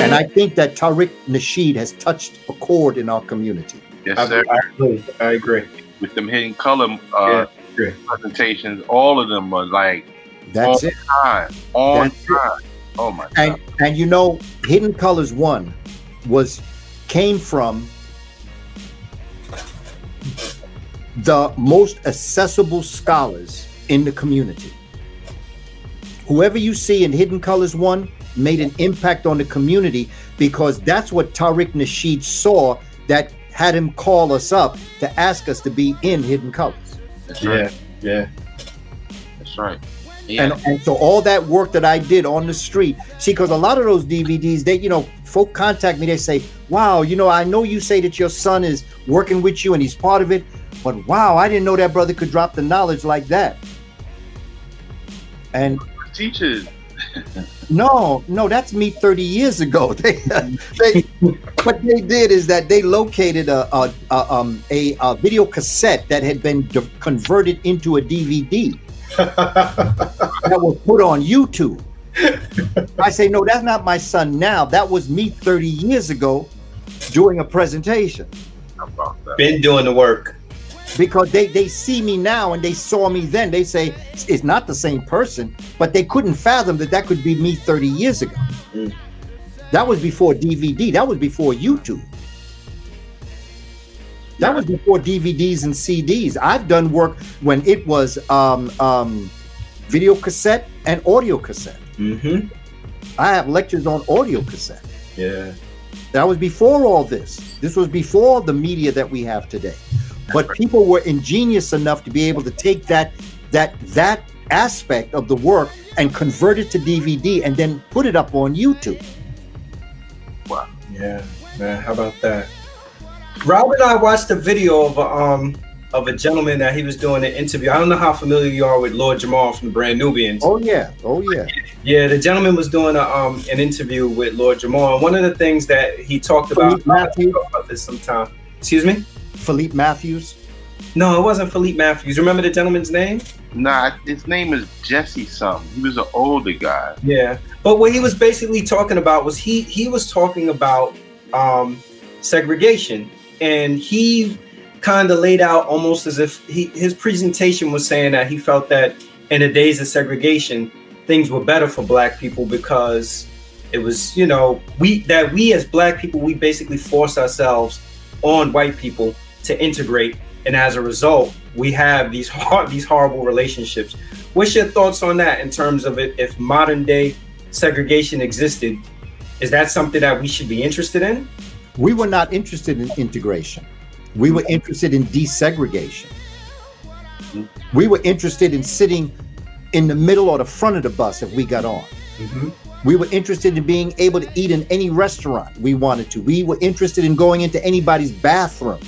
And I think that Tariq Nasheed has touched a chord in our community. Yes, I, sir. I agree. I agree. With them hidden color uh, agree. presentations, all of them are like That's on it. time, on That's it. time. Oh my god! And and you know, Hidden Colors One was came from the most accessible scholars in the community. Whoever you see in Hidden Colors One made an impact on the community because that's what Tariq Nasheed saw that had him call us up to ask us to be in Hidden Colors. That's right. Yeah, yeah. That's right. Yeah. And, and so all that work that I did on the street, see, because a lot of those DVDs, they, you know, folk contact me, they say, wow, you know, I know you say that your son is working with you and he's part of it, but wow, I didn't know that brother could drop the knowledge like that. And teachers. No, no, that's me 30 years ago. They, they, what they did is that they located a, a, a, um, a, a video cassette that had been de- converted into a DVD that was put on YouTube. I say, no, that's not my son now. That was me 30 years ago doing a presentation How about that? Been doing the work. Because they, they see me now and they saw me then. They say it's not the same person, but they couldn't fathom that that could be me 30 years ago. Mm. That was before DVD, that was before YouTube. That was before DVDs and CDs. I've done work when it was um, um, video cassette and audio cassette. Mm-hmm. I have lectures on audio cassette. Yeah. That was before all this. This was before the media that we have today. But people were ingenious enough to be able to take that that that aspect of the work and convert it to DVD and then put it up on YouTube. Wow. Yeah, man. How about that? Rob and I watched a video of a, um of a gentleman that he was doing an interview. I don't know how familiar you are with Lord Jamal from the Brand Nubians. Oh yeah, oh yeah. Yeah, the gentleman was doing a, um an interview with Lord Jamal, and one of the things that he talked about, about this sometime. Excuse me? Philippe Matthews. No, it wasn't Philippe Matthews. Remember the gentleman's name? Nah, his name is Jesse something. He was an older guy. Yeah, but what he was basically talking about was he he was talking about um, segregation, and he kind of laid out almost as if he his presentation was saying that he felt that in the days of segregation, things were better for Black people because it was you know we that we as Black people we basically forced ourselves on white people to integrate, and as a result, we have these hard these horrible relationships. What's your thoughts on that in terms of it? If modern day segregation existed, is that something that we should be interested in? We were not interested in integration. We were interested in desegregation. Mm-hmm. We were interested in sitting in the middle or the front of the bus if we got on. Mm-hmm. We were interested in being able to eat in any restaurant we wanted to. We were interested in going into anybody's bathroom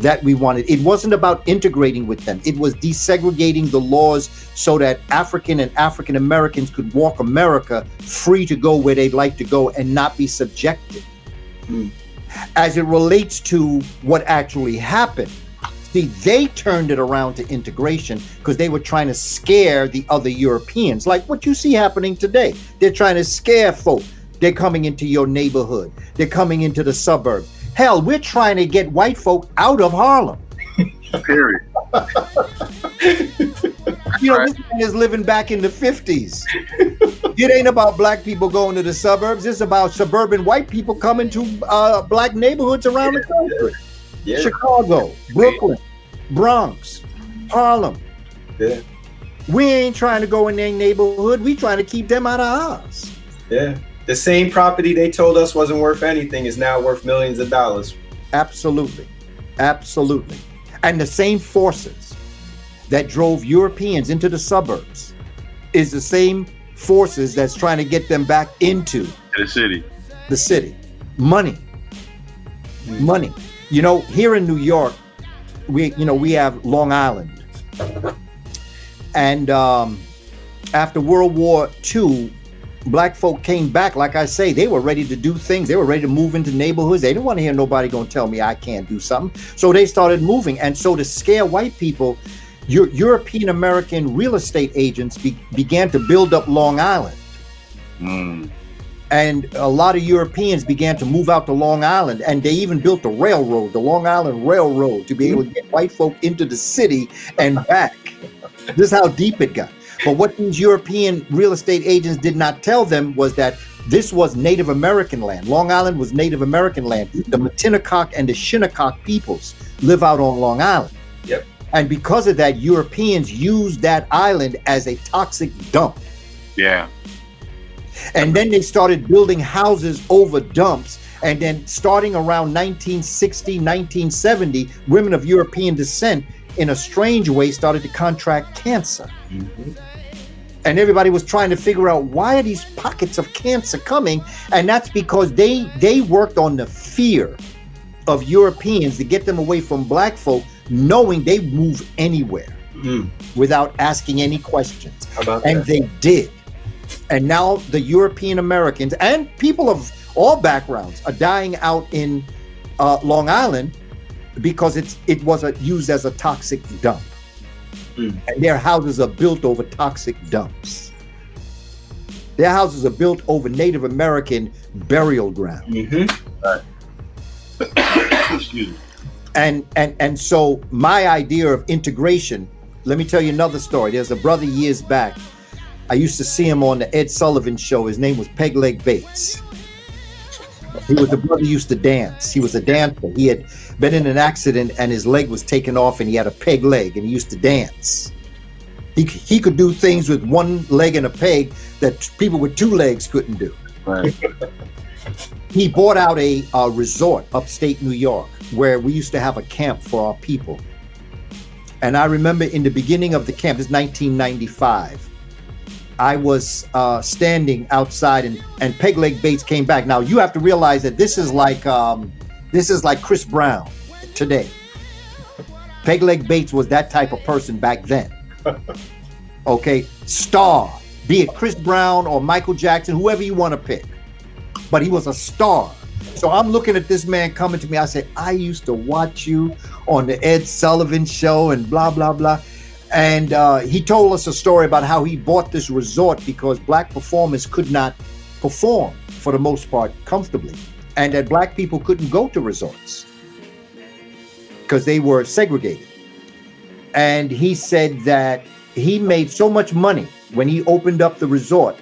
that we wanted. It wasn't about integrating with them, it was desegregating the laws so that African and African Americans could walk America free to go where they'd like to go and not be subjected. Hmm. As it relates to what actually happened, see, they turned it around to integration because they were trying to scare the other Europeans, like what you see happening today. They're trying to scare folk. They're coming into your neighborhood, they're coming into the suburbs. Hell, we're trying to get white folk out of Harlem. Period. You know, this man is living back in the 50s. It ain't about black people going to the suburbs. It's about suburban white people coming to uh, black neighborhoods around the country. Yeah, Chicago, Brooklyn, Bronx, Harlem. yeah, We ain't trying to go in their neighborhood. We trying to keep them out of ours. yeah. The same property they told us wasn't worth anything is now worth millions of dollars. Absolutely. Absolutely. And the same forces that drove Europeans into the suburbs is the same forces that's trying to get them back into the city. the city. Money. Money. You know, here in New York, we you know, we have Long Island. And um after World War II, black folk came back. Like I say, they were ready to do things. They were ready to move into neighborhoods. They didn't want to hear nobody gonna tell me I can't do something. So they started moving. And so to scare white people, Eu- European American real estate agents be- began to build up Long Island. Mm. and a lot of Europeans began to move out to Long Island, and they even built a railroad, the Long Island Railroad, to be able to get white folk into the city and back. this is how deep it got. But what these European real estate agents did not tell them was that this was Native American land. Long Island was Native American land. The Matinecock and the Shinnecock peoples live out on Long Island. Yep. And because of that, Europeans used that island as a toxic dump. Yeah. And then they started building houses over dumps. And then starting around 1960, 1970, women of European descent, in a strange way, started to contract cancer. And everybody was trying to figure out why are these pockets of cancer coming? And that's because they they worked on the fear of Europeans to get them away from black folk, knowing they move anywhere Mm. without asking any questions and that? they did. And now the European Americans and people of all backgrounds are dying out in uh, Long Island because it's it was a, used as a toxic dump, Mm. and their houses are built over toxic dumps. Their houses are built over Native American burial ground, Mhm. Excuse me. and and and so my idea of integration. Let me tell you another story. There's a brother years back. I used to see him on the Ed Sullivan show. His name was Peg Leg Bates. He was the brother used to dance. He was a dancer. He had been in an accident and his leg was taken off and he had a peg leg and he used to dance. He, he could do things with one leg and a peg that people with two legs couldn't do. Right. He bought out a, a resort upstate New York where we used to have a camp for our people. And I remember in the beginning of the camp, is 1995, I was uh, standing outside and, and Peg Leg Bates came back. Now you have to realize that this is like um, this is like Chris Brown today. Peg Leg Bates was that type of person back then. Okay, star, be it Chris Brown or Michael Jackson, whoever you want to pick but he was a star. So I'm looking at this man coming to me. I said, I used to watch you on the Ed Sullivan show and blah, blah, blah. And uh, he told us a story about how he bought this resort because black performers could not perform for the most part comfortably, and that black people couldn't go to resorts because they were segregated. And he said that he made so much money when he opened up the resort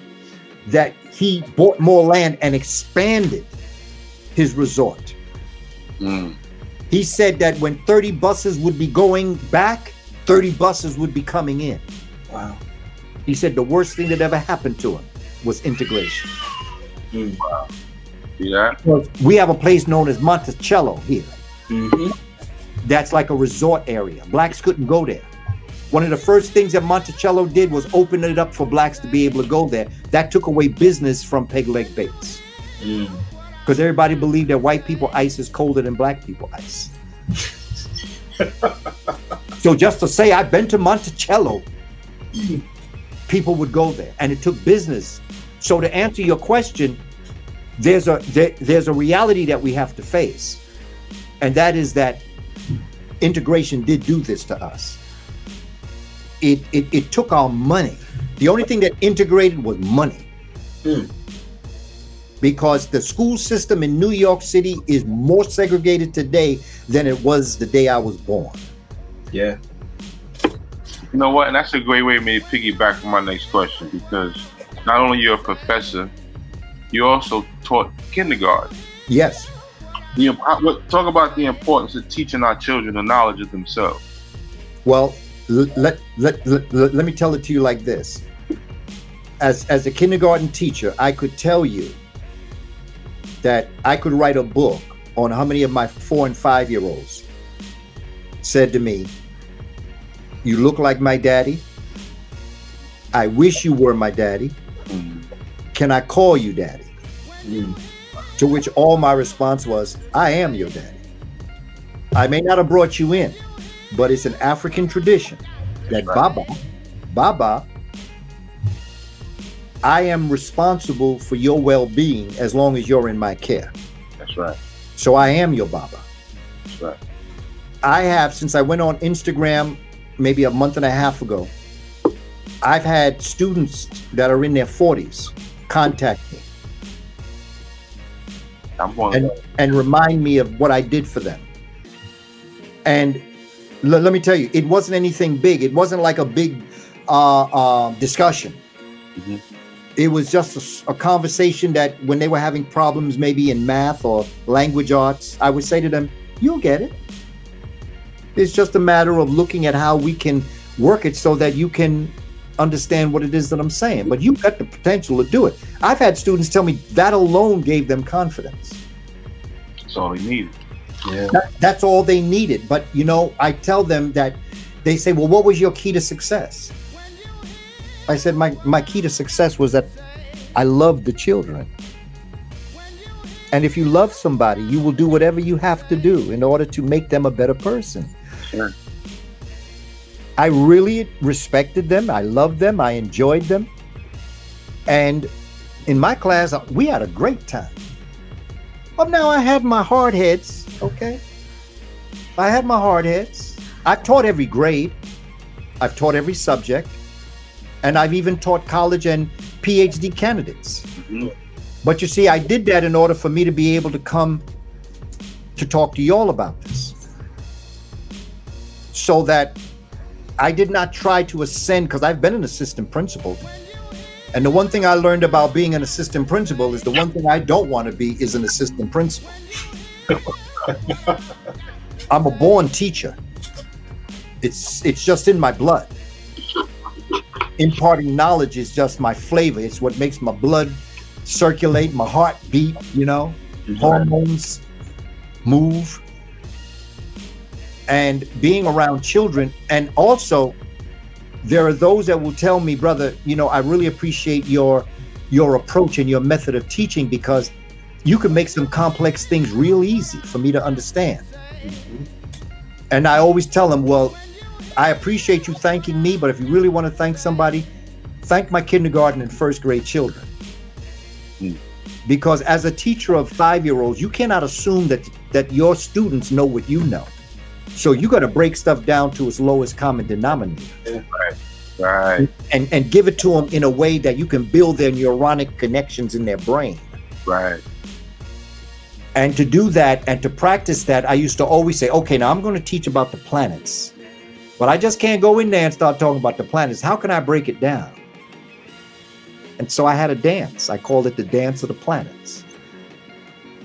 that he bought more land and expanded his resort. Mm. He said that when 30 buses would be going back, 30 buses would be coming in. Wow. He said the worst thing that ever happened to him was integration. See that? We have a place known as Monticello here. Mm-hmm. That's like a resort area. Blacks couldn't go there. One of the first things that Monticello did was open it up for blacks to be able to go there. That took away business from Peg Leg Bates. Mm. because everybody believed that white people ice is colder than black people ice. so just to say I've been to Monticello, people would go there, and it took business. So to answer your question, there's a there, there's a reality that we have to face, and that is that integration did do this to us. It it, it took our money. The only thing that integrated was money Mm. because the school system in New York City is more segregated today than it was the day I was born. Yeah. You know what? And that's a great way for me to piggyback on my next question because not only you're a professor, you also taught kindergarten. Yes. The, talk about the importance of teaching our children the knowledge of themselves. Well, let, let, let, let, let me tell it to you like this. As, as a kindergarten teacher, I could tell you that I could write a book on how many of my four and five year olds said to me, You look like my daddy. I wish you were my daddy. Can I call you daddy? Mm. To which all my response was, I am your daddy. I may not have brought you in, but it's an African tradition that Right. Baba, Baba, I am responsible for your well being as long as you're in my care. That's right. So I am your Baba. That's right. I have, since I went on Instagram maybe a month and a half ago, I've had students that are in their 40s contact me and, and remind me of what I did for them. And l- let me tell you, it wasn't anything big. It wasn't like a big uh, uh, discussion. Mhm. It was just a conversation that when they were having problems, maybe in math or language arts, I would say to them, You'll get it. It's just a matter of looking at how we can work it so that you can understand what it is that I'm saying. But you've got the potential to do it. I've had students tell me that alone gave them confidence. That's all they needed. Yeah. That, that's all they needed. But you know, I tell them that they say, "Well, what was your key to success?" I said, "My my key to success was that I loved the children." And if you love somebody, you will do whatever you have to do in order to make them a better person. Sure. I really respected them. I loved them. I enjoyed them. And in my class, we had a great time. Well, now I had my hard heads, okay? I had my hard heads. I've taught every grade, I've taught every subject, and I've even taught college and PhD candidates. Mhm. But you see, I did that in order for me to be able to come to talk to you all about this. So that I did not try to ascend because I've been an assistant principal. And the one thing I learned about being an assistant principal is the one thing I don't want to be is an assistant principal. I'm a born teacher. It's it's just in my blood. Imparting knowledge is just my flavor. It's what makes my blood circulate, my heart beat, you know, mm-hmm. hormones move. And being around children, and also there are those that will tell me, brother, you know, I really appreciate your your approach and your method of teaching because you can make some complex things real easy for me to understand. And I always tell them, well, I appreciate you thanking me, but if you really want to thank somebody, thank my kindergarten and first grade children. Hmm. Because as a teacher of five year olds, you cannot assume that that your students know what you know. So you got to break stuff down to its lowest common denominator Right. Right. and, and give it to them in a way that you can build their neuronic connections in their brain. Right. And to do that and to practice that, I used to always say, okay, now I'm going to teach about the planets. But I just can't go in there and start talking about the planets. How can I break it down? And so I had a dance. I called it the Dance of the Planets,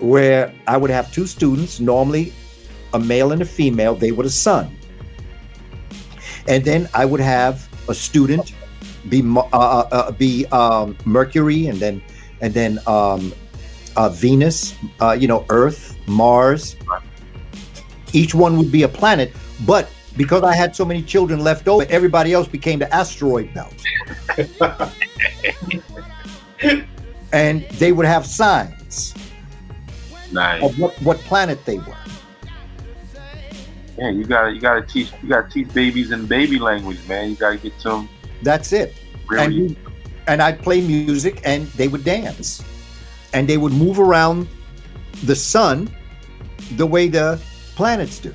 where I would have two students, normally a male and a female. They were the son. And then I would have a student be uh, uh, uh, be um, Mercury, and then and then um, uh, Venus, uh, you know, Earth, Mars. Each one would be a planet, but because I had so many children left over, everybody else became the asteroid belt. and they would have signs Nice. of what, what planet they were. Yeah, you gotta you gotta teach you gotta teach babies in baby language, man. You gotta get them That's it. And, really we- and I'd play music and they would dance. And they would move around the sun the way the planets do.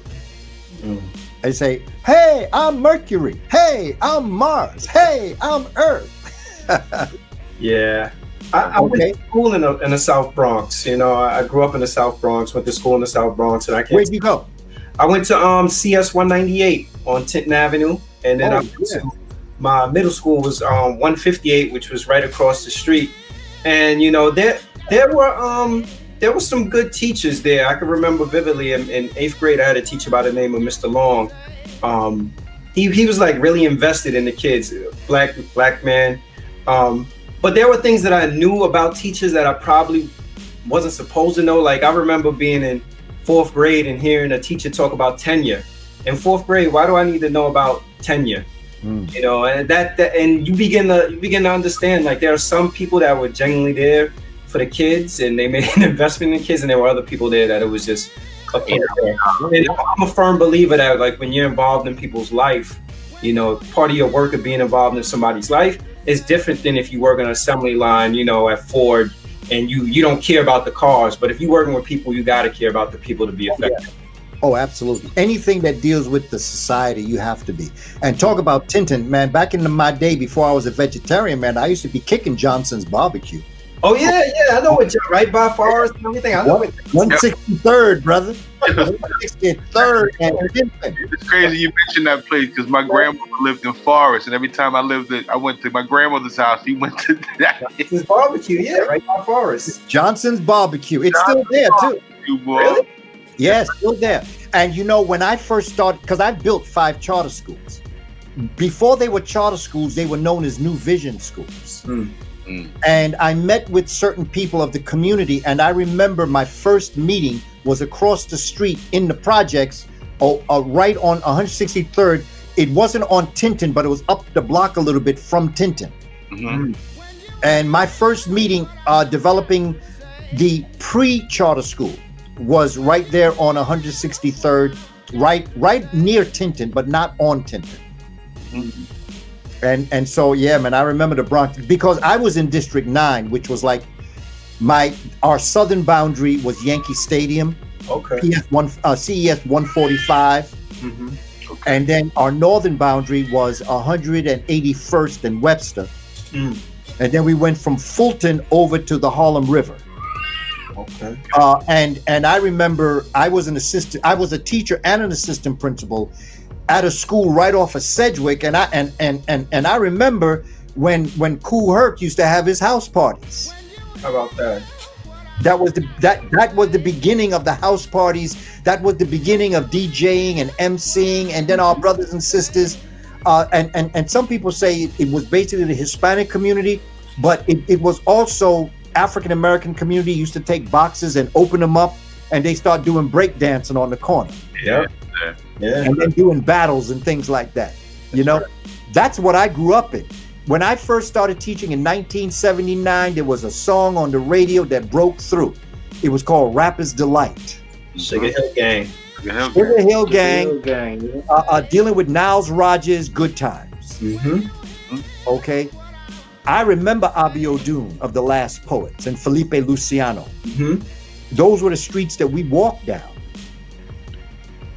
Mm. They say, Hey, I'm Mercury. Hey, I'm Mars. Hey, I'm Earth. Yeah. I, I went Okay. to school in the, in the South Bronx. You know, I I grew up in the South Bronx, went to school in the South Bronx, and I came. Where'd you go? I went to um CS 198 on Tinton Avenue, and then Oh, I went yeah. to my middle school was um 158, which was right across the street. And you know, there there were um there were some good teachers there. I can remember vividly in, in eighth grade, I had a teacher by the name of Mr. Long. Um, he he was like really invested in the kids, black black man. Um, but there were things that I knew about teachers that I probably wasn't supposed to know. Like I remember being in fourth grade and hearing a teacher talk about tenure. In fourth grade, why do I need to know about tenure? Mm. You know, and that, that and you begin to you begin to understand like there are some people that were genuinely there for the kids and they made an investment in kids, and there were other people there that it was just part. And I'm a firm believer that like when you're involved in people's life, you know, part of your work of being involved in somebody's life is different than if you work on an assembly line, you know, at Ford and you you don't care about the cars. But if you're working with people, you got to care about the people to be oh, effective. Oh, absolutely. Anything that deals with the society, you have to be. And talk about Tinton, man. Back in my day, before I was a vegetarian, man, I used to be kicking Johnson's barbecue. Oh yeah, yeah, I know what you're right by Forest and everything. I know it. One sixty third, brother. One sixty third and It's crazy you mentioned that place because my grandmother lived in Forest, and every time I lived, in, I went to my grandmother's house. He went to that. Johnson's barbecue, yeah, right by Forest. Johnson's barbecue. It's still there too. You boy. Really? Yeah, still there. And you know, when I first started, because I built five charter schools. Before they were charter schools, they were known as New Vision schools. Mm. Mm. And I met with certain people of the community. And I remember my first meeting was across the street in the projects, oh, uh, right on 163rd. It wasn't on Tinton, but it was up the block a little bit from Tinton. Mhm. And my first meeting uh, developing the pre-charter school was right there on 163rd, right right near Tinton, but not on Tinton. And and so yeah, man, I remember the Bronx because I was in District Nine, which was like my our southern boundary was Yankee Stadium, Okay. PS one uh, CES 145, Mhm. and then our northern boundary was 181st and Webster. Mm. And then we went from Fulton over to the Harlem River. Okay. Uh, and and I remember I was an assistant, I was a teacher and an assistant principal at a school right off of Sedgwick. And I and and and, and I remember when when Kool Herc used to have his house parties. How about that? That was the that that was the beginning of the house parties. That was the beginning of DJing and emceeing, and then our brothers and sisters. Uh, and, and and some people say it, it was basically the Hispanic community, but it, it was also African American community used to take boxes and open them up, and they start doing break dancing on the corner, Yeah. Yeah. and then doing battles and things like that. You know, that's what I grew up in. When I first started teaching in 1979, there was a song on the radio that broke through. It was called Rapper's Delight. Sugar Hill Gang. The hell, Sugar Hill Gang, Gang. Yeah. uh, uh, dealing with Niles Rodgers, Good Times. Mm-hmm. Okay. I remember Abiodun of The Last Poets and Felipe Luciano. Mm-hmm. Those were the streets that we walked down.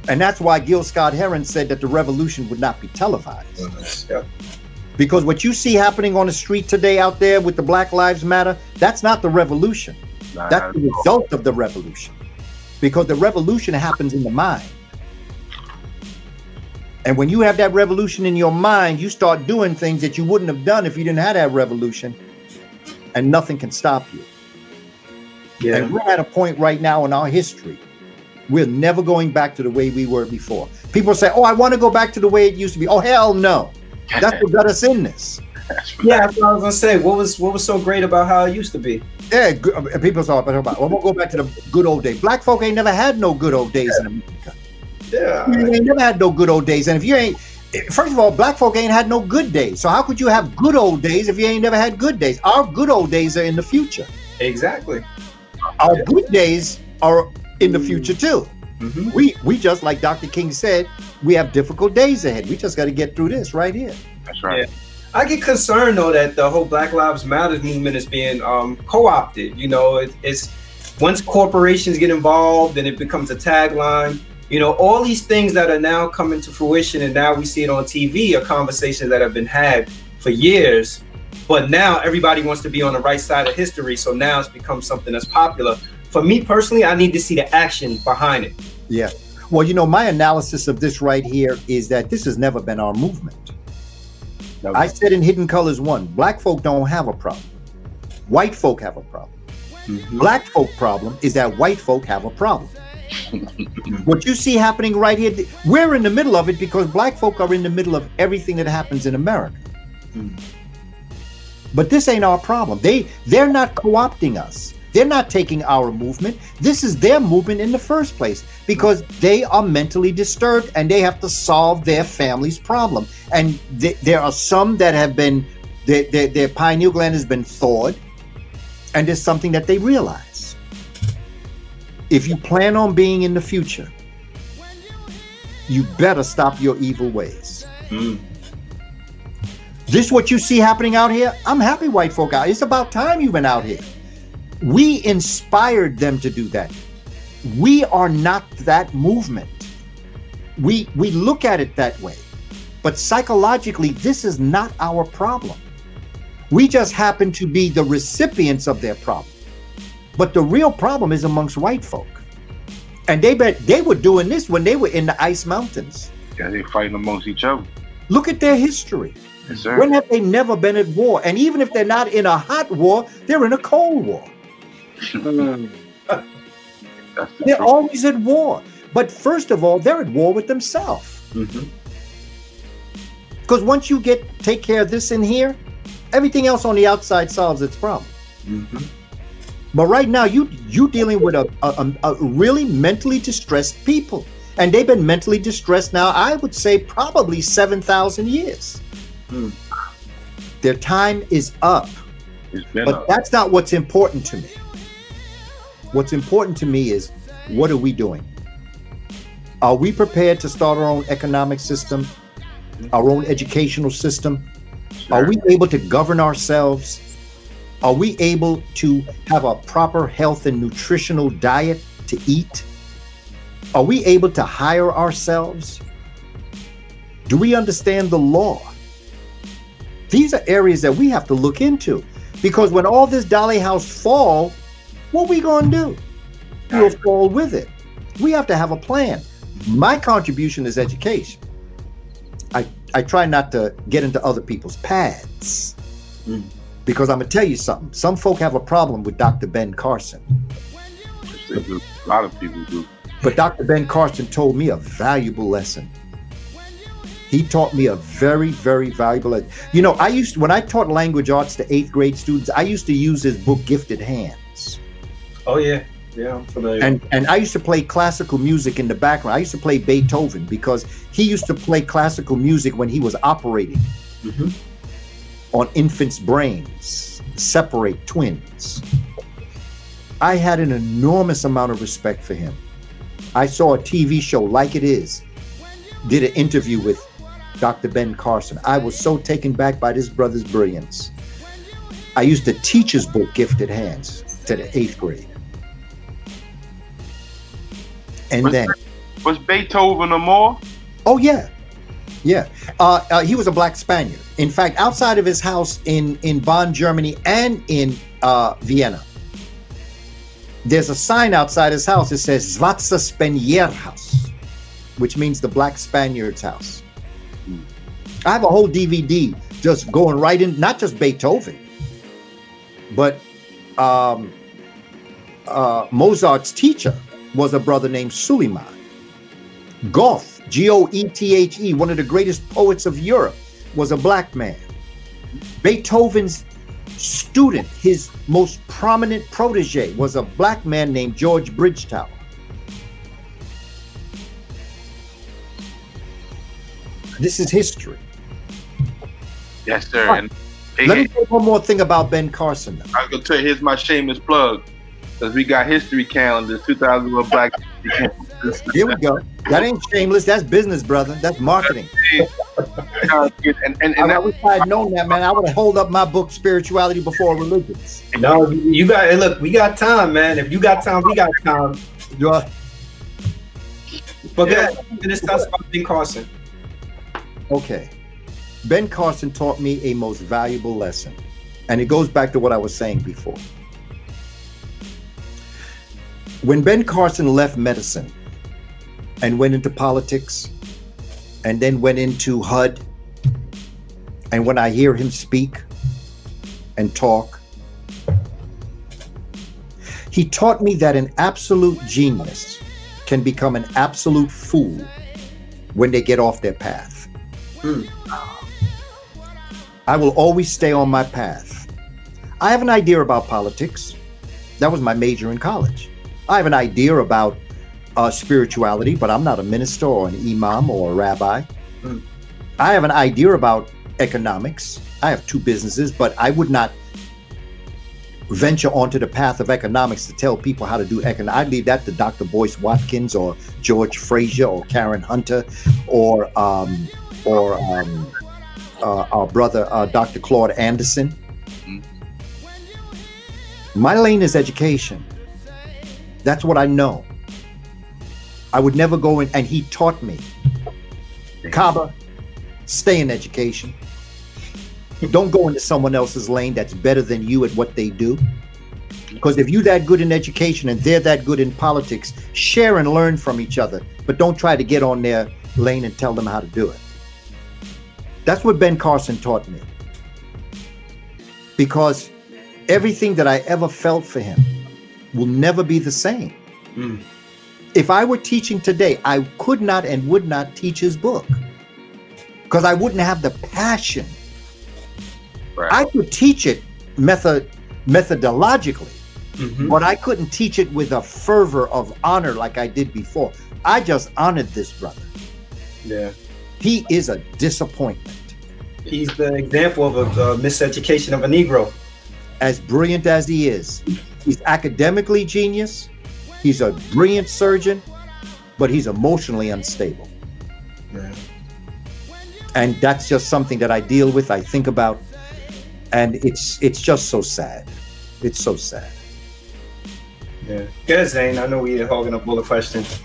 And that's why Gil Scott Heron said that the revolution would not be televised. Yeah. Because what you see happening on the street today out there with the Black Lives Matter, that's not the revolution. Nah, That's the result of the revolution. Because the revolution happens in the mind. And when you have that revolution in your mind, you start doing things that you wouldn't have done if you didn't have that revolution. And nothing can stop you. Yeah. And we're at a point right now in our history. We're never going back to the way we were before. People say, Oh, I want to go back to the way it used to be. Oh, hell no. That's what got us in this. Yeah, that's what I was gonna say. What was what was so great about how it used to be? Yeah, uh, people talk about, well, we'll go back to the good old days. Black folk ain't never had no good old days in America. Yeah. You ain't never had no good old days. And if you ain't, first of all, black folk ain't had no good days. So how could you have good old days if you ain't never had good days? Our good old days are in the future. Exactly. Our good days are in the future too. Mm-hmm. We we just like Dr. King said, we have difficult days ahead. We just got to get through this right here. That's right. I get concerned though that the whole Black Lives Matter movement is being um, co-opted. You know, it, it's once corporations get involved and it becomes a tagline. You know, all these things that are now coming to fruition, and now we see it on TV are conversations that have been had for years. But now everybody wants to be on the right side of history, so now it's become something that's popular. For me personally, I need to see the action behind it. Yeah. Well, you know, my analysis of this right here is that this has never been our movement. No, I said in Hidden Colors 1, black folk don't have a problem. White folk have a problem. Black folk problem is that white folk have a problem. what you see happening right here, we're in the middle of it because black folk are in the middle of everything that happens in America. Mm. But this ain't our problem. They they're not co-opting us. They're not taking our movement. This is their movement in the first place because they are mentally disturbed and they have to solve their family's problem. And th- there are some that have been their, their, their pineal gland has been thawed, and there's something that they realize. If you plan on being in the future, you better stop your evil ways. Mm. This what you see happening out here? I'm happy white folk out. It's about time you went out here. We inspired them to do that. We are not that movement. We we look at it that way. But psychologically, this is not our problem. We just happen to be the recipients of their problem. But the real problem is amongst white folk. And they bet they were doing this when they were in the ice mountains. Yeah, they fighting amongst each other. Look at their history. Yes. When have they never been at war? And even if they're not in a hot war, they're in a cold war. The They're always at war. But first of all, they're at war with themselves. Mhm. Because once you get take care of this in here, everything else on the outside solves its problem. Mhm. But right now, you you dealing with a, a, a- a really mentally distressed people, and they've been mentally distressed now. I would say probably seven thousand years. Hmm. Their time is up. But up. that's not what's important to me. What's important to me is what are we doing? Are we prepared to start our own economic system, our own educational system? Are we able to govern ourselves? Are we able to have a proper health and nutritional diet to eat? Are we able to hire ourselves? Do we understand the law? These are areas that we have to look into because when all this Dolly House fall, what we going to do? We'll fall with it. We have to have a plan. My contribution is education. I, I try not to get into other people's paths Mm. because I'm gonna tell you something. Some folk have a problem with Dr. Ben Carson, A lot of people do. but Dr. Ben Carson told me a valuable lesson. He taught me a very, very valuable. You know, I used when I taught language arts to eighth grade students, I used to use his book Gifted Hands. Oh yeah, yeah, I'm familiar. And and I used to play classical music in the background. I used to play Beethoven because he used to play classical music when he was operating Mhm. on infants' brains, separate twins. I had an enormous amount of respect for him. I saw a TV show like it is, did an interview with Dr. Ben Carson. I was so taken back by this brother's brilliance. I used to teach his book, Gifted Hands, to the eighth grade. And Was then, Was Beethoven or more? oh yeah, yeah, uh, uh, he was a black Spaniard. In fact, outside of his house in in Bonn, Germany, and in uh, Vienna, there's a sign outside his house that says Schwarze Spanierdhaus, which means the black Spaniard's house. I have a whole DVD just going right in, not just Beethoven, but um, uh, Mozart's teacher was a brother named Suleiman. Goethe, G O E T H E, one of the greatest poets of Europe, was a black man. Beethoven's student, his most prominent protege, was a black man named George Bridgetower. This is history. Yes, sir. Right. And hey, Let me say one more thing about Ben Carson. though. I was gonna tell you, here's my shameless plug. Because we got history calendars, 2001 Black History Here we go. That ain't shameless. That's business, brother. That's marketing. and and, and, I, I that, wish I had known that, man. I would have held up my book, Spirituality Before Religions. no, you got. Hey, look, we got time, man. If you got time, we got time. Yeah. But Yeah. yeah, let's talk about Ben Carson. Okay. Ben Carson taught me a most valuable lesson. And it goes back to what I was saying before. When Ben Carson left medicine and went into politics and then went into HUD, and when I hear him speak and talk, he taught me that an absolute genius can become an absolute fool when they get off their path. Hmm. I will always stay on my path. I have an idea about politics. That was my major in college. I have an idea about uh, spirituality, but I'm not a minister or an imam or a rabbi. Hmm. I have an idea about economics. I have two businesses, but I would not venture onto the path of economics to tell people how to do economics. I'd leave that to Dr. Boyce Watkins or George Fraser or Karen Hunter or um, or um, uh, our brother uh, Dr. Claude Anderson. Mhm. My lane is education. That's what I know. I would never go in, and he taught me. Kaba, stay in education. Don't go into someone else's lane that's better than you at what they do. Because if you're that good in education and they're that good in politics, share and learn from each other, but don't try to get on their lane and tell them how to do it. That's what Ben Carson taught me. Because everything that I ever felt for him will never be the same. Mm. If I were teaching today, I could not and would not teach his book because I wouldn't have the passion. Right. I could teach it method methodologically, Mhm. but I couldn't teach it with a fervor of honor like I did before. I just honored this brother. Yeah. He is a disappointment. He's the example of a, uh miseducation of a Negro. As brilliant as he is, he's academically genius. He's a brilliant surgeon, but he's emotionally unstable. Yeah. and that's just something that I deal with. I think about, and it's it's just so sad. It's so sad. Yeah. Good, Zane. I know we are hogging up all the questions.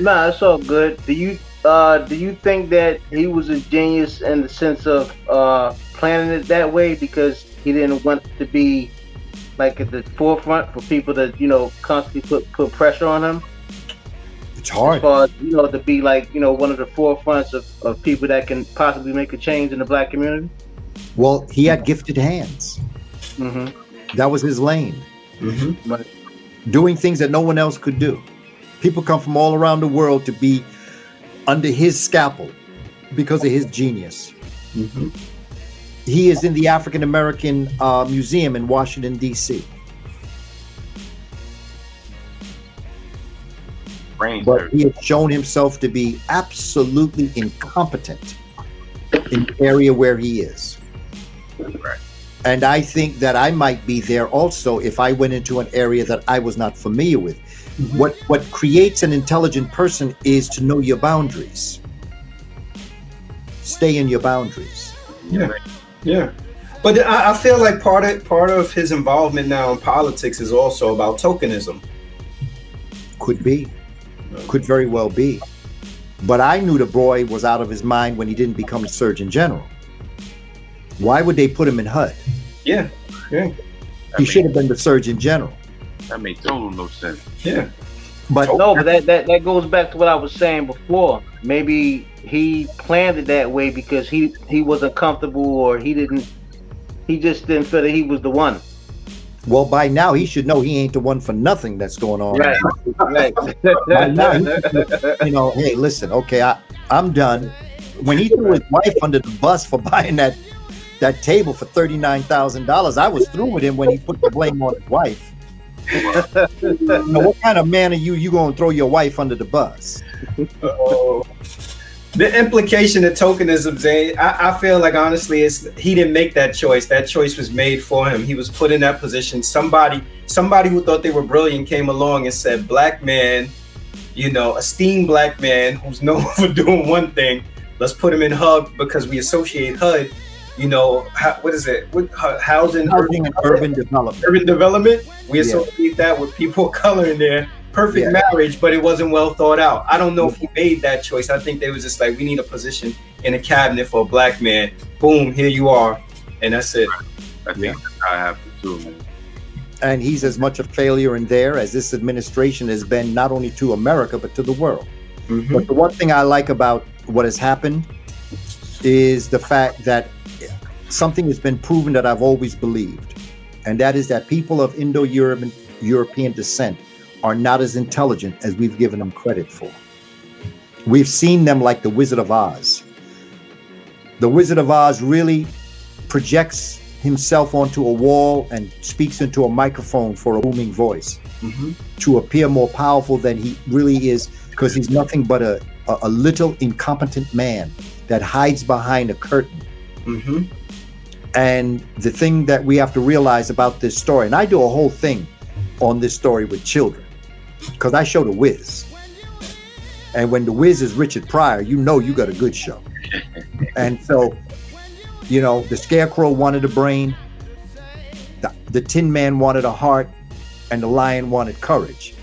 Nah, it's all good. Do you uh do you think that he was a genius in the sense of uh planning it that way because he didn't want to be like at the forefront for people to, you know, constantly put put pressure on him? It's As hard. far as, you know, to be like, you know, one of the forefronts of, of people that can possibly make a change in the black community? Well, he had gifted hands. Mm-hmm. That was his lane. Mm-hmm. Doing things that no one else could do. People come from all around the world to be under his scalpel because of his genius. Mm-hmm. He is in the African American uh, Museum in Washington D.C. But he has shown himself to be absolutely incompetent in the area where he is. Right. And I think that I might be there also if I went into an area that I was not familiar with. What what creates an intelligent person is to know your boundaries. Stay in your boundaries. Yeah. Yeah. But I, I feel like part of part of his involvement now in politics is also about tokenism. Could be. Could very well be. But I knew the boy was out of his mind when he didn't become the Surgeon General. Why would they put him in HUD? Yeah. Yeah. He should have been the Surgeon General. That made total no sense. Yeah. But oh. No, but that, that, that goes back to what I was saying before. Maybe he planned it that way because he, he wasn't comfortable or he didn't he just didn't feel that he was the one. well, by now he should know he ain't the one for nothing that's going on. Right. Right. By now, he- you know, hey, listen, okay, I, I'm done. When he threw his wife under the bus for buying that that table for thirty nine thousand dollars, I was through with him when he put the blame on his wife. Now, what kind of man are you? You gonna throw your wife under the bus? Uh-oh. The implication of tokenism, I, I feel like honestly, it's he didn't make that choice. That choice was made for him. He was put in that position. Somebody, somebody who thought they were brilliant came along and said, "Black man, you know, esteemed black man who's known for doing one thing. Let's put him in HUD because we associate HUD. You know, how, what is it? What, hu- housing, Housing and urban development. urban development. We Yeah. associate that with people of color in there. Perfect Yeah. marriage, but it wasn't well thought out. I don't know if he made that choice. I think they was just like, we need a position in a cabinet for a black man. Boom, here you are, and that's it. I think that's how it happened too, man. And he's as much a failure in there as this administration has been, not only to America but to the world. Mhm. But the one thing I like about what has happened is the fact that something has been proven that I've always believed, and that is that people of Indo-European European descent are not as intelligent as we've given them credit for. We've seen them like the Wizard of Oz. The Wizard of Oz really projects himself onto a wall and speaks into a microphone for a booming voice Mhm. to appear more powerful than he really is because he's nothing but a, a, a little incompetent man that hides behind a curtain. Mhm. And the thing that we have to realize about this story, and I do a whole thing on this story with children because I show the Wiz. And when the Wiz is Richard Pryor, you know you got a good show. and so, you know, the scarecrow wanted a brain, the, the tin man wanted a heart, and the lion wanted courage.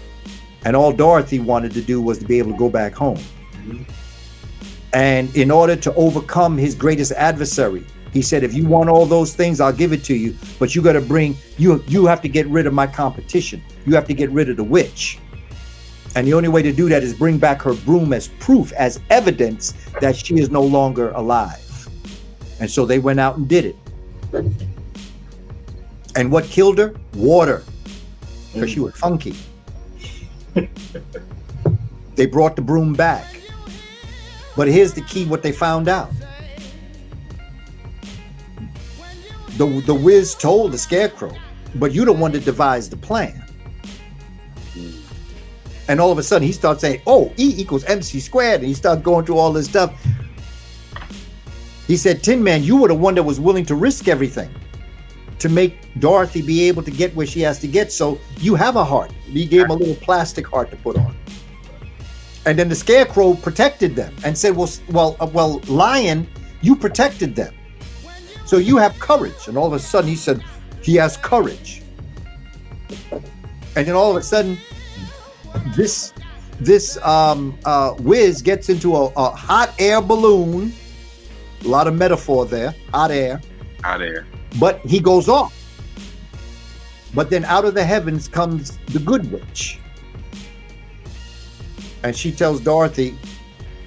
And all Dorothy wanted to do was to be able to go back home. Mhm. And in order to overcome his greatest adversary, He said, if you want all those things, I'll give it to you. But you got to bring you you have to get rid of my competition. You have to get rid of the witch. And the only way to do that is bring back her broom as proof, as evidence that she is no longer alive. And so they went out and did it. And what killed her? Water. Because she was funky. they brought the broom back. But here's the key what they found out. The, the Wiz told the scarecrow, but you the one that devised the plan. And all of a sudden he starts saying, oh, E equals MC squared. And he starts going through all this stuff. He said, Tin Man, you were the one that was willing to risk everything to make Dorothy be able to get where she has to get. So you have a heart. He gave him a little plastic heart to put on. And then the scarecrow protected them and said, well, well, uh, well, lion, you protected them. So you have courage. And all of a sudden he said, he has courage. And then all of a sudden, this this um, uh, Wiz gets into a, a hot air balloon. A lot of metaphor there, hot air. Out there. But he goes off. But then out of the heavens comes the good witch. And she tells Dorothy,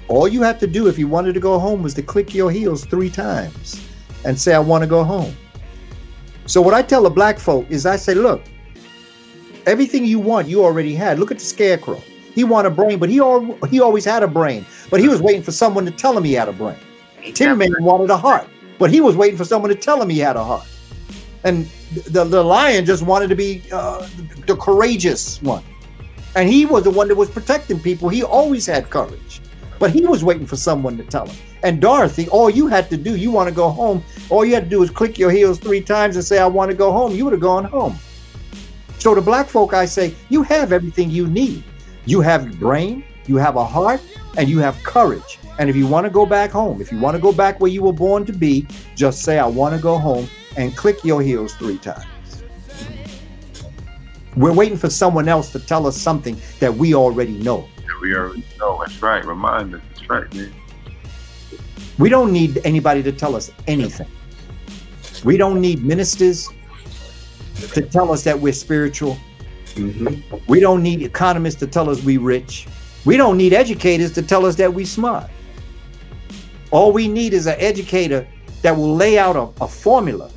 all you have to do if you wanted to go home was to click your heels three times and say, I want to go home. So what I tell the black folk is I say, look, everything you want, you already had. Look at the scarecrow. He wanted a brain, but he al- he always had a brain. But he was waiting for someone to tell him he had a brain. Tin Man wanted a heart, but he was waiting for someone to tell him he had a heart. And the, the lion just wanted to be uh, the courageous one. And he was the one that was protecting people. He always had courage, but he was waiting for someone to tell him. And Dorothy, all you had to do, you want to go home, all you had to do was click your heels three times and say, I want to go home. You would have gone home. So to black folk, I say, you have everything you need. You have your brain, you have a heart, and you have courage. And if you want to go back home, if you want to go back where you were born to be, just say, I want to go home and click your heels three times. We're waiting for someone else to tell us something that we already know. We already know. That's right. Remind us. That's right, man. We don't need anybody to tell us anything. We don't need ministers to tell us that we're spiritual. We don't need economists to tell us we rich. We don't need educators to tell us that we smart. All we need is an educator that will lay out a, a formula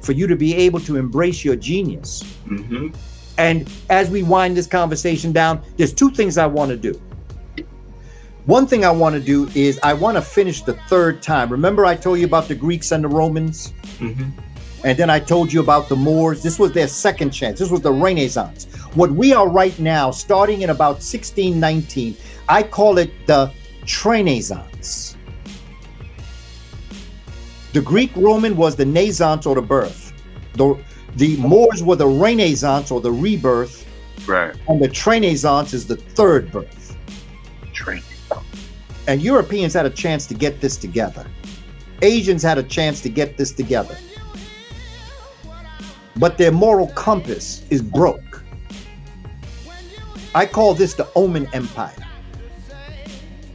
for you to be able to embrace your genius. Mm-hmm. And as we wind this conversation down, there's two things I want to do. One thing I want to do is I want to finish the third time. Remember, I told you about the Greeks and the Romans? Mm-hmm. And then I told you about the Moors. This was their second chance. This was the Renaissance. What we are right now, starting in about 1619, I call it the Trenaissance. The Greek Roman was the naissance or the birth. The, the Moors were the Renaissance or the rebirth, Right. and the Trenaissance is the third birth. Training. And Europeans had a chance to get this together. Asians had a chance to get this together. But their moral compass is broke. I call this the Omen Empire.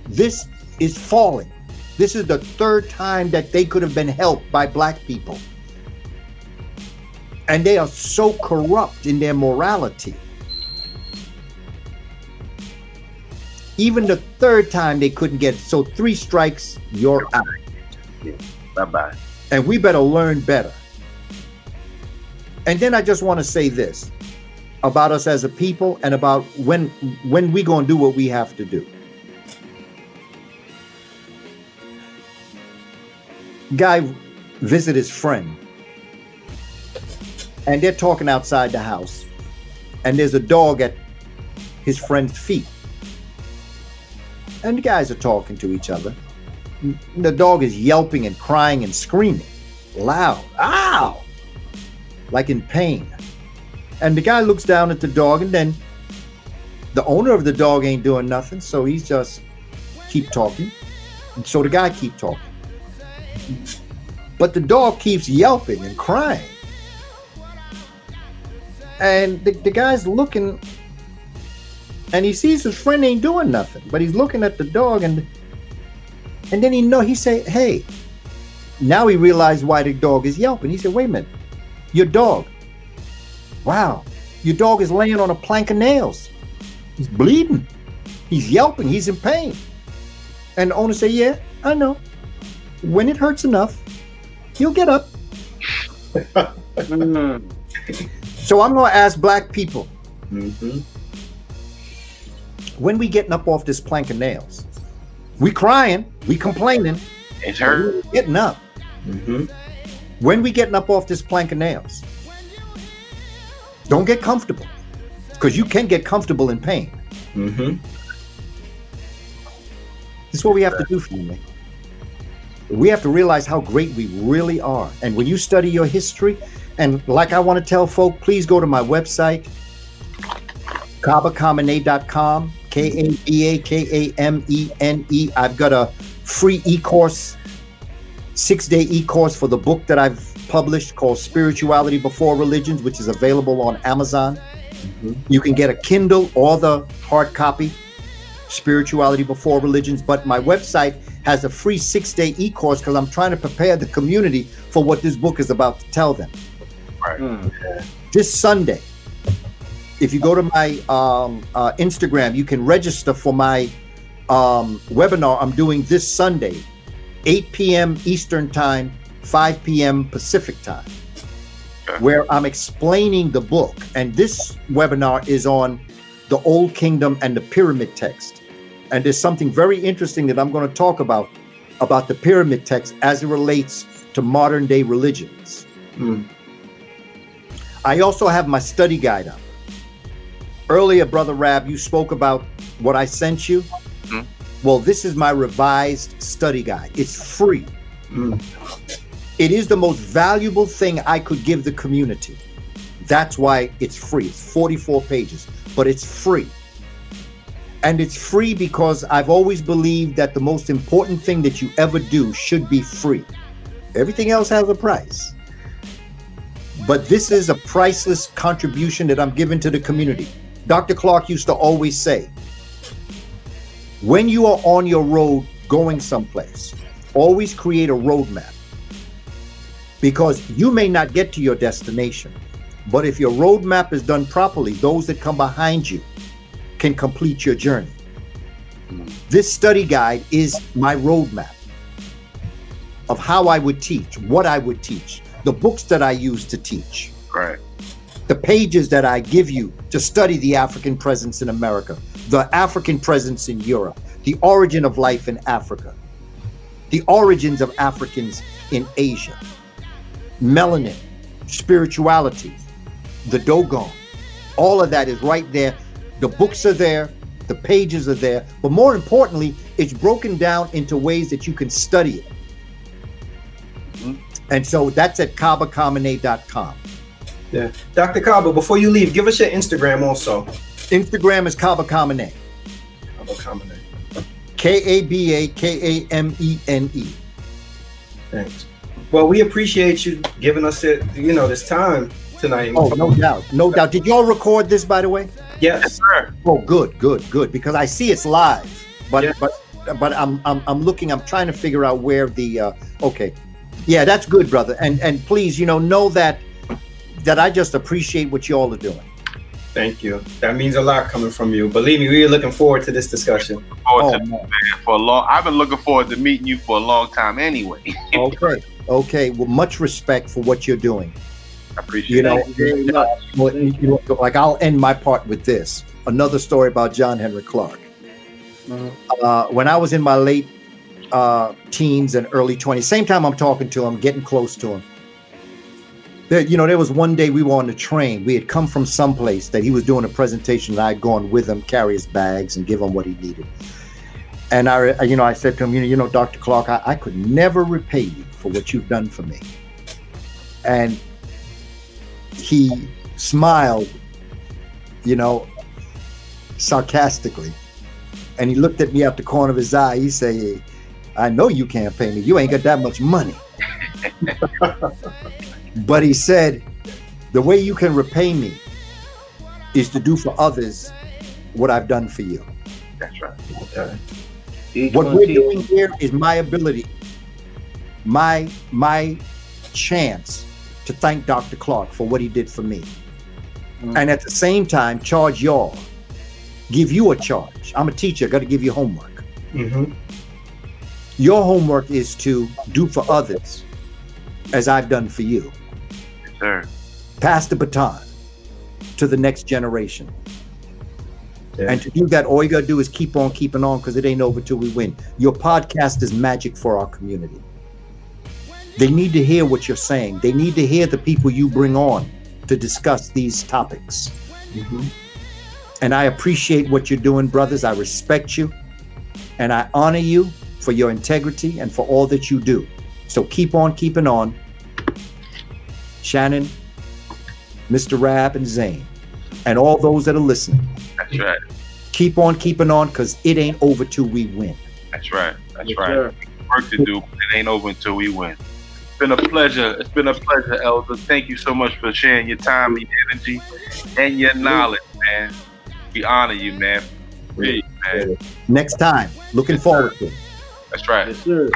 This is falling. This is the third time that they could have been helped by black people. And they are so corrupt in their morality. Even the third time they couldn't get it. So three strikes, you're out. Bye bye. And we better learn better. And then I just want to say this about us as a people and about when when we going to do what we have to do. Guy visit his friend and they're talking outside the house and there's a dog at his friend's feet. And the guys are talking to each other. The dog is yelping and crying and screaming loud. Ow! Like in pain. And the guy looks down at the dog and then the owner of the dog ain't doing nothing, so he's just keep talking. And so the guy keep talking. But the dog keeps yelping and crying. And the, the guy's looking and he sees his friend ain't doing nothing, but he's looking at the dog and and then he know he say, "Hey, Now he realized why the dog is yelping. He said, wait a minute, your dog. Wow, your dog is laying on a plank of nails. He's bleeding. He's yelping. He's in pain. And the owner say yeah, I know. When it hurts enough, he'll get up. Mm. So I'm going to ask black people, Mm-hmm. when we getting up off this plank of nails? We crying, we complaining, It's but hurt. getting up. Mm-hmm. When we getting up off this plank of nails? Don't get comfortable. Because you can get comfortable in pain. Mm-hmm. This is what we have to do, family. We have to realize how great we really are. And when you study your history, and like I want to tell folk, please go to my website, kabakamene.com, K A B A K A M E N E. I've got a free e course, six day e course for the book that I've published called Spirituality Before Religions, which is available on Amazon. Mm-hmm. You can get a Kindle or the hard copy. Spirituality Before Religions, but my website has a free six day e course because I'm trying to prepare the community for what this book is about to tell them. Mm. This Sunday, if you go to my um, uh, Instagram, you can register for my um, webinar I'm doing this Sunday, 8 p.m. Eastern Time, 5 p.m. Pacific Time, where I'm explaining the book. And this webinar is on the Old Kingdom and the Pyramid Text. And there's something very interesting that I'm going to talk about about the Pyramid Text as it relates to modern day religions. Mm. I also have my study guide up. Earlier, Brother Rab, you spoke about what I sent you. Mhm. Well, this is my revised study guide. It's free. Mm. It is the most valuable thing I could give the community. That's why it's free. It's 44 pages, but it's free. And it's free because I've always believed that the most important thing that you ever do should be free. Everything else has a price. But this is a priceless contribution that I'm giving to the community. Dr. Clarke used to always say when you are on your road going someplace, always create a roadmap because you may not get to your destination. But if your roadmap is done properly, those that come behind you can complete your journey. This study guide is my roadmap of how I would teach, what I would teach, the books that I use to teach, Right. the pages that I give you to study the African presence in America, the African presence in Europe, the origin of life in Africa, the origins of Africans in Asia, melanin, spirituality, the Dogon. All of that is right there. The books are there, the pages are there, but more importantly, it's broken down into ways that you can study it. And so that's at kabakamene.com. Yeah. Dr. Kaba, before you leave, give us your Instagram also. Instagram is Kaba Kamene. Kaba Kamene. K A B A K A M E N E. Thanks. Well, we appreciate you giving us it, you know, this time tonight. Oh, no doubt. No doubt. Did y'all record this, by the way? Yes. Sure. Oh, good, good, good. Because I see it's live, but Yeah. but but I'm, I'm I'm looking. I'm trying to figure out where the. Uh, okay, yeah, that's good, brother. And and please, you know, know that that I just appreciate what y'all are doing. Thank you. That means a lot coming from you. Believe me, we are looking forward to this discussion. Oh, to man. for a long. I've been looking forward to meeting you for a long time. Anyway, okay, okay. Well, much respect for what you're doing. I appreciate You know, Thank very much. Well, you know, like I'll end my part with this. Another story about John Henrik Clarke. Mhm. Uh, when I was in my late uh, teens and early 20s, same time I'm talking to him, getting close to him. There, you know, there was one day we were on the train. We had come from someplace that he was doing a presentation, and I'd gone with him, carry his bags, and give him what he needed. And I, you know, I said to him, you know, you know, Dr. Clarke, I, I could never repay you for what you've done for me. And he smiled, you know, sarcastically. And he looked at me out the corner of his eye. He said, I know you can't pay me. You ain't got that much money. but he said, the way you can repay me is to do for others what I've done for you. That's right. Okay. Each What we're teach- doing here is my ability my my chance to thank Dr. Clarke for what he did for me. Mhm. And at the same time, charge y'all. Give you a charge. I'm a teacher, got to give you homework. hmm Your homework is to do for others as I've done for you. Yes, sir. Pass the baton to the next generation. Yeah. And to do that, all you got to do is keep on keeping on because it ain't over till we win. Your podcast is magic for our community. They need to hear what you're saying. They need to hear the people you bring on to discuss these topics. hmm And I appreciate what you're doing, brothers. I respect you and I honor you for your integrity and for all that you do. So keep on keeping on. Shannon, Mr. Rab, and Zane, and all those that are listening, That's right. keep on keeping on because it ain't over till we win. That's right. That's Yes, right. sir. Work to do, but it ain't over until we win. It's been a pleasure. It's been a pleasure, Elder. Thank you so much for sharing your time, your energy, and your knowledge, man. We honor you, man. Really, man. Next time, looking forward to it. That's right. Yes, sir.